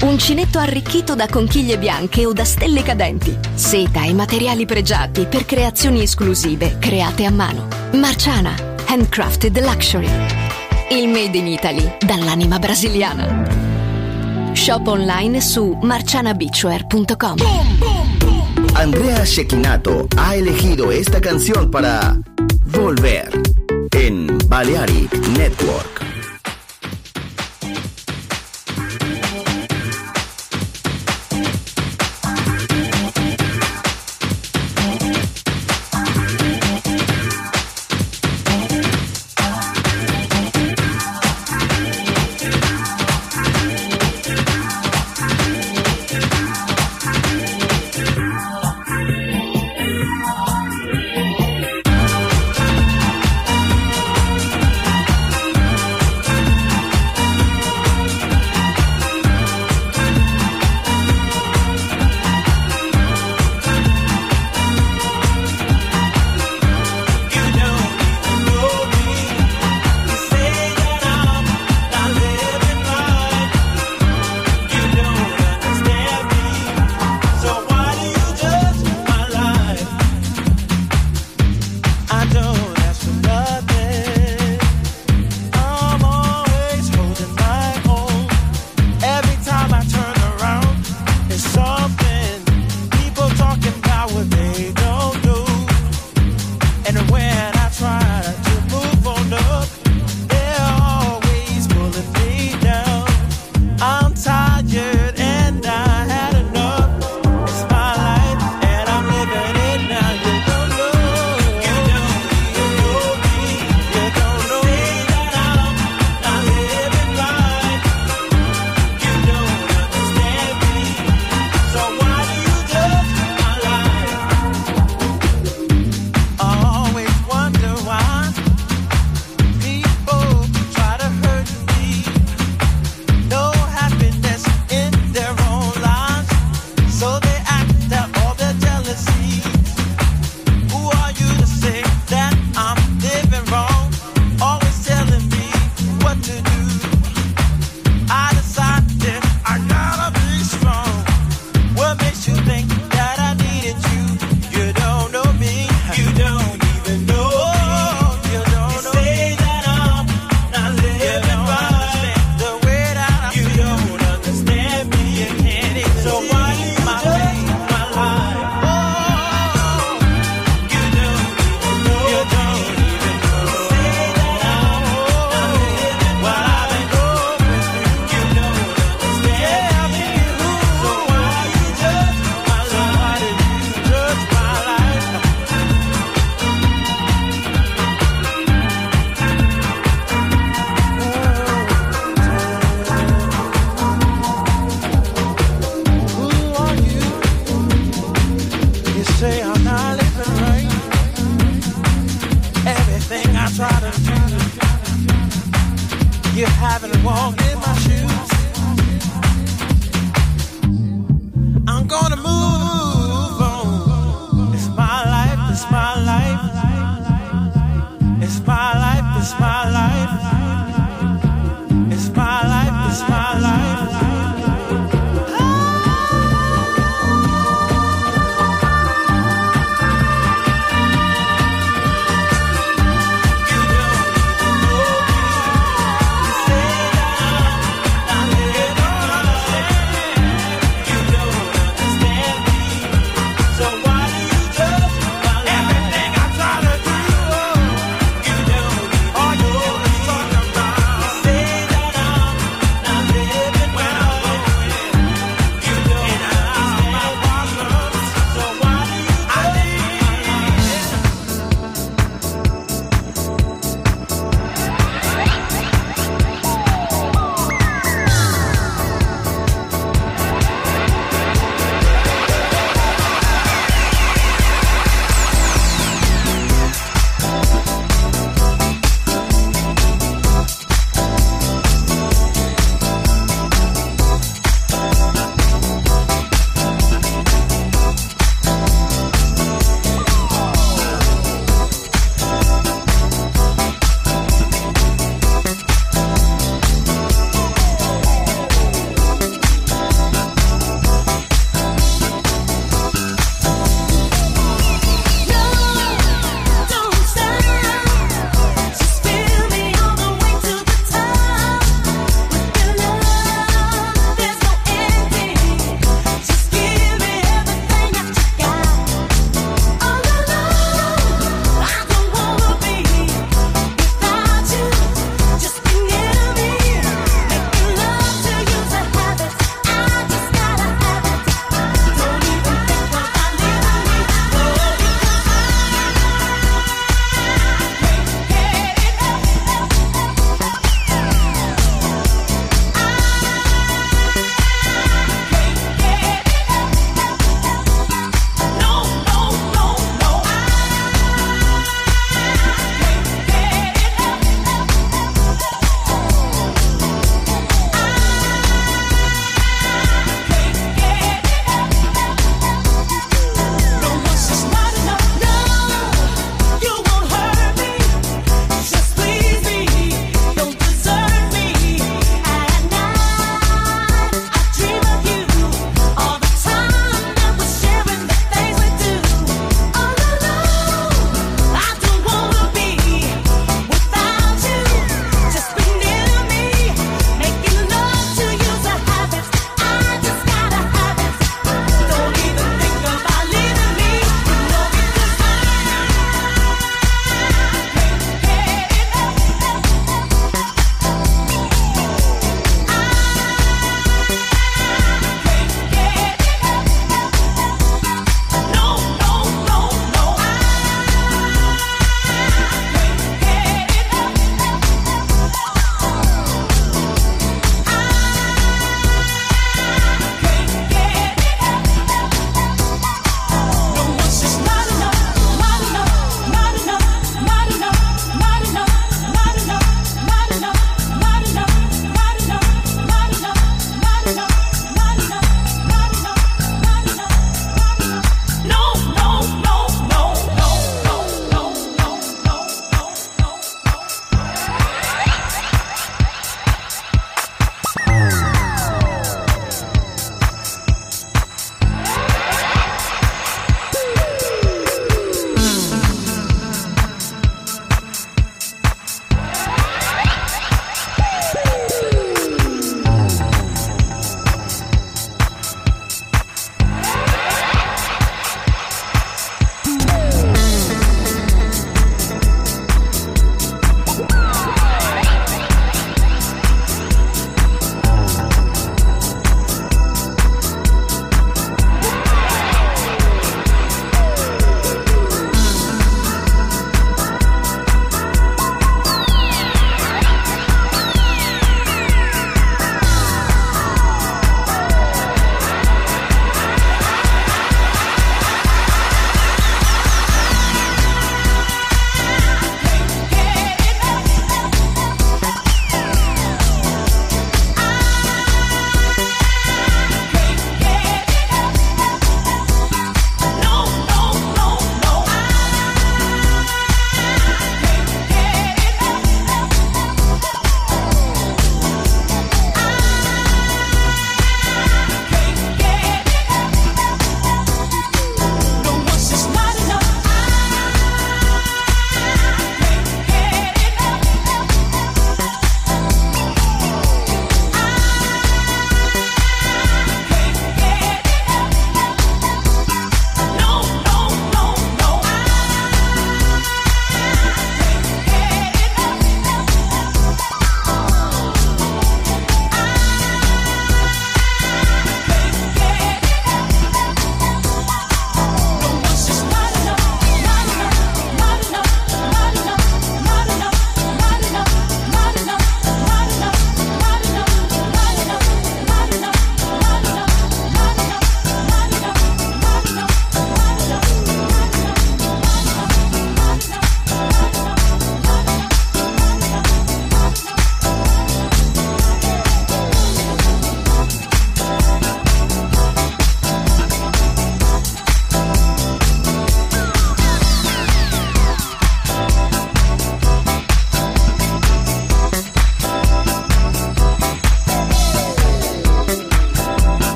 Uncinetto arricchito da conchiglie bianche o da stelle cadenti. Seta e materiali pregiati per creazioni esclusive create a mano. Marciana, handcrafted luxury. Il made in Italy dall'anima brasiliana. Shop online su marcianabeachwear.com. Andrea Shekinato ha elegido esta canción para Volver en Balearic Network.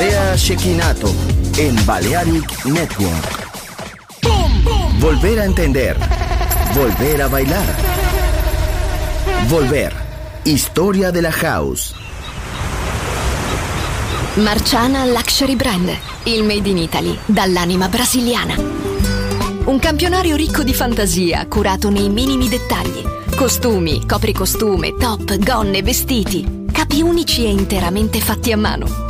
Andrea Shekinato en Balearic Network. Volver a entender. Volver a bailar. Volver. Historia de la house. Marciana Luxury Brand, il made in Italy dall'anima brasiliana. Un campionario ricco di fantasia, curato nei minimi dettagli. Costumi, copricostume, top, gonne, vestiti. Capi unici e interamente fatti a mano.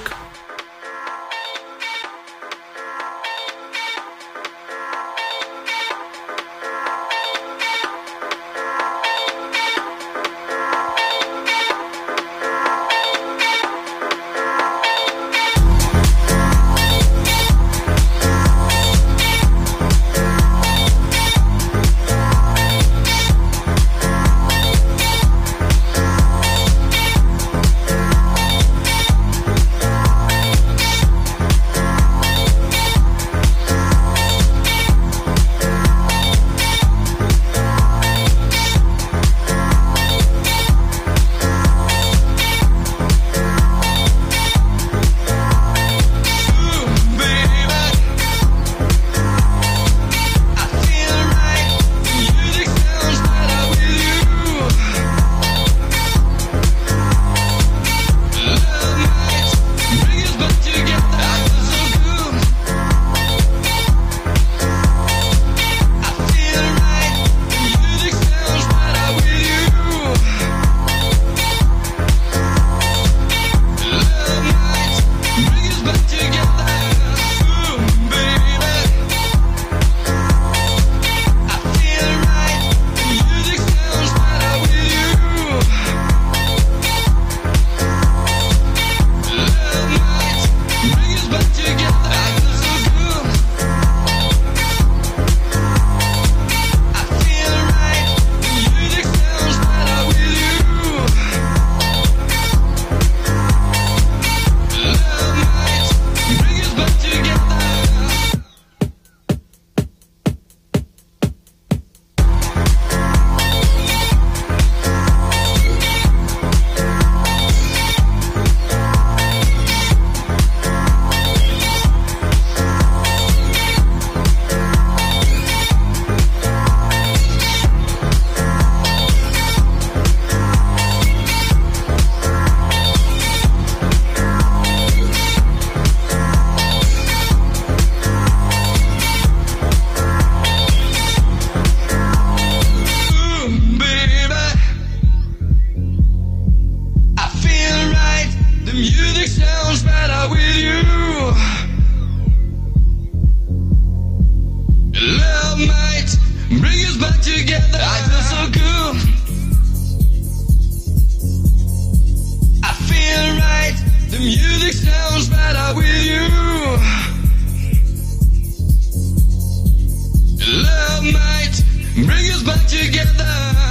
together. I feel so good. I feel right. The music sounds better with you. Love might bring us back together.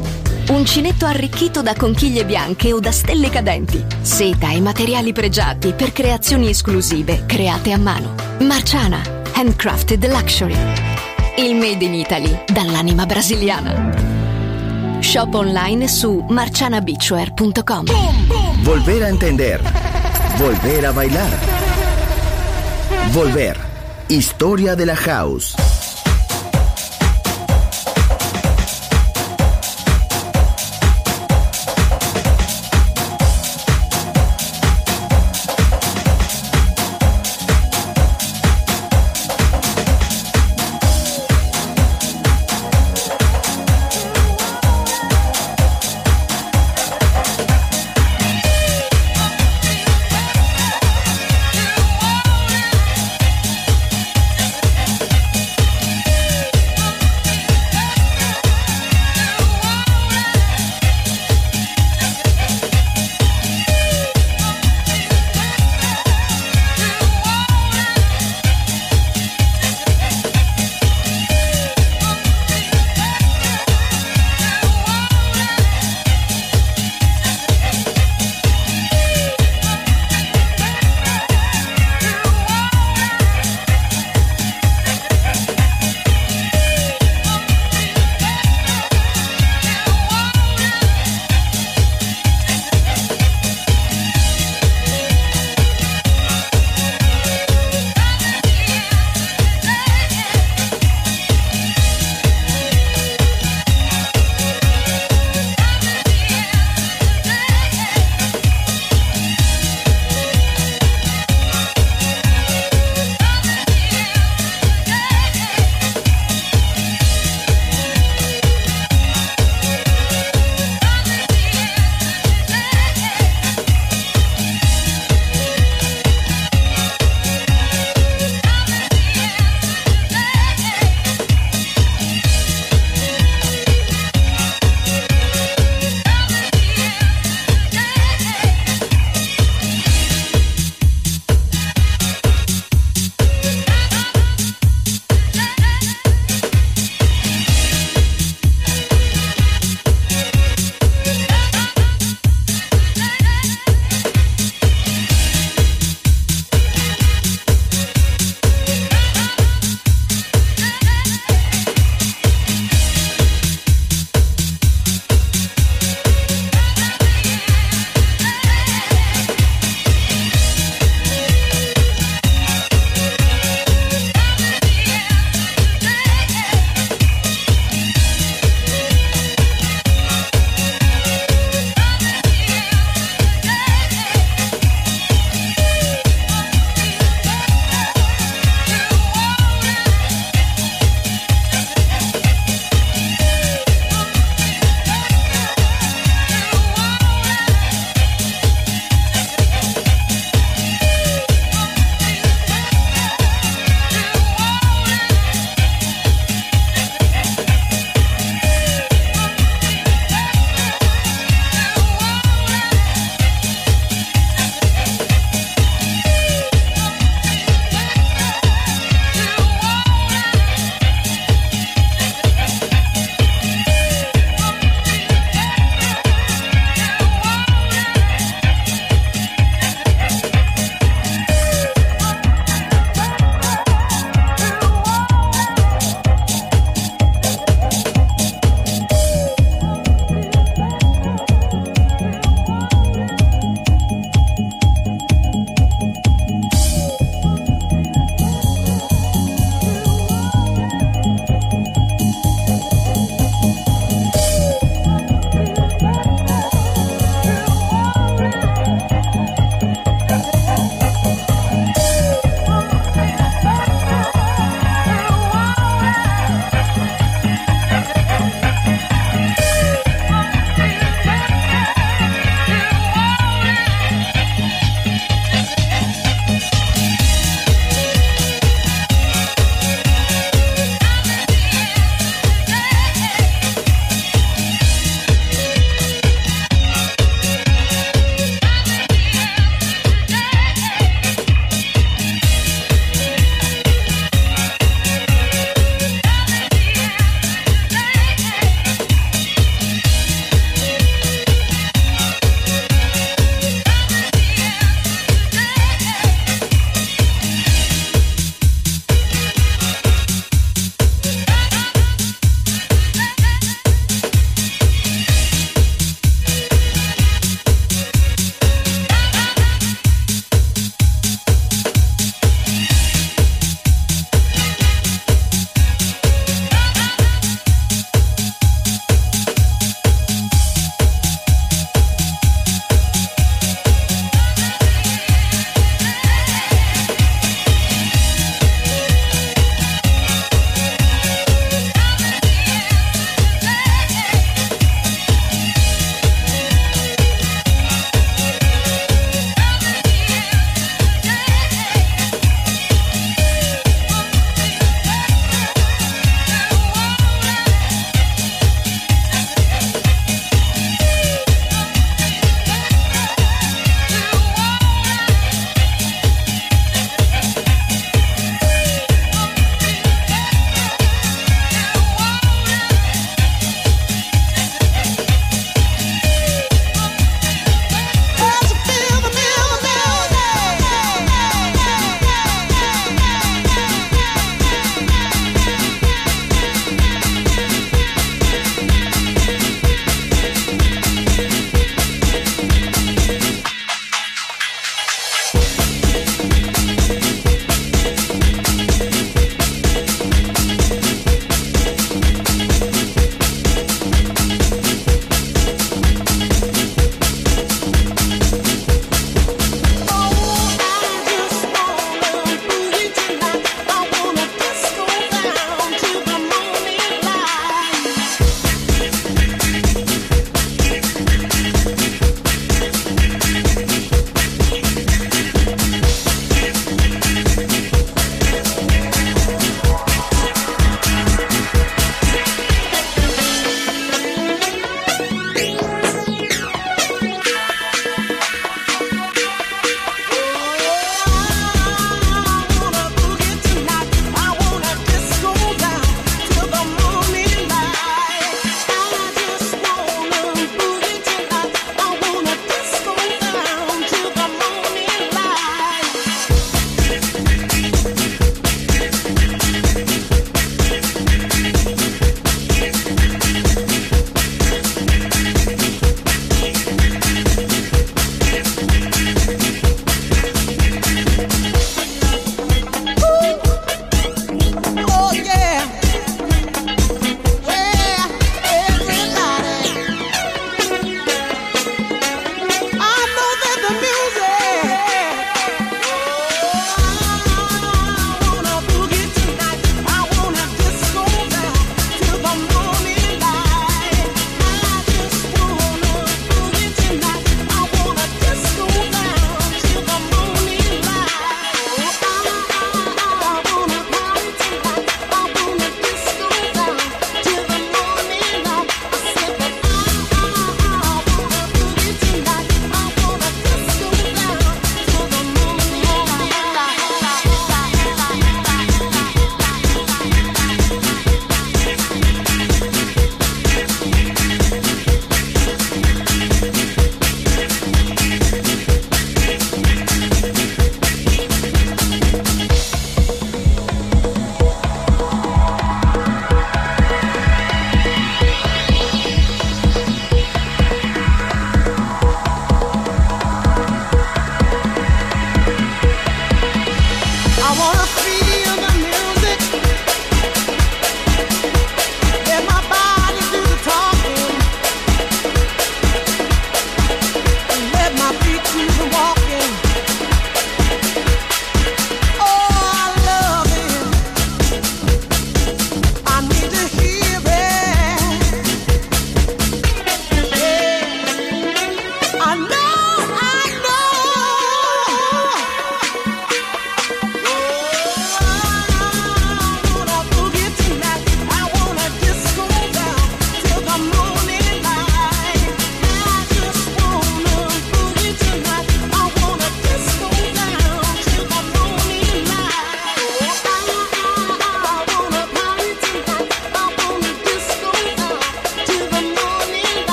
Uncinetto arricchito da conchiglie bianche o da stelle cadenti. Seta e materiali pregiati per creazioni esclusive create a mano. Marciana, handcrafted luxury. Il made in Italy dall'anima brasiliana. Shop online su marcianabeachwear.com. Volver a entender. Volver a bailar. Volver. Historia de la house.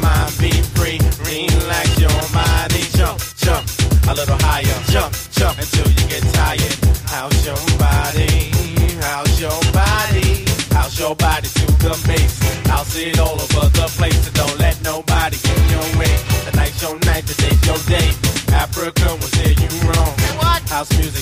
mind, be free, relax your jump, jump, a little higher, jump, jump until you get tired. Your body? Your body? Your body to the? I'll see it all over the place, don't let nobody get in your way. Tonight's your night, today's your day. Africa will you wrong. House music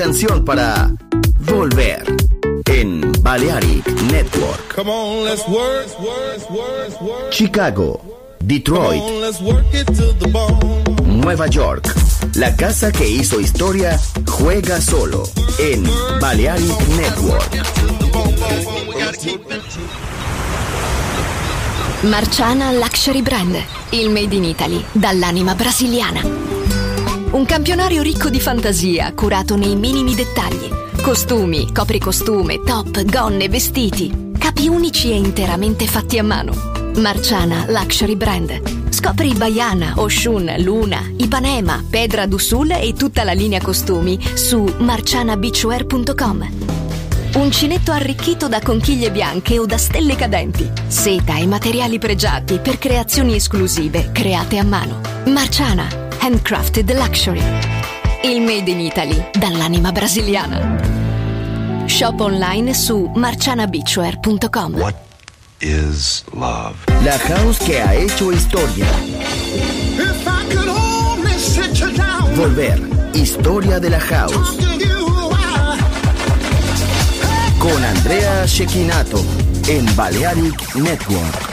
canción para volver en Balearic Network. Come on, let's work, work, work, Chicago, Detroit, Nueva York. La casa que hizo historia juega solo en Balearic Network. Marciana Luxury Brand, il made in Italy, dall'anima brasiliana. Un campionario ricco di fantasia, curato nei minimi dettagli. Costumi, copricostume, top, gonne, vestiti. Capi unici e interamente fatti a mano. Marciana Luxury Brand. Scopri Baiana, Oshun, Luna, Ipanema, Pedra d'Usul e tutta la linea costumi su marcianabeachwear.com. Uncinetto arricchito da conchiglie bianche o da stelle cadenti. Seta e materiali pregiati per creazioni esclusive create a mano. Marciana handcrafted luxury. Il made in Italy dall'anima brasiliana. Shop online su marcianabeachwear.com. What is love? La house que ha hecho historia. If I could only sit you down, Volver. Historia de la house. Con Andrea Shekinato en Balearic Network.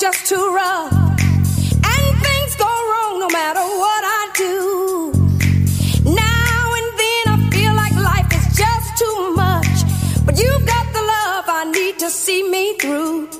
Just too rough. And things go wrong no matter what I do. Now and then I feel like life is just too much. But you've got the love I need to see me through.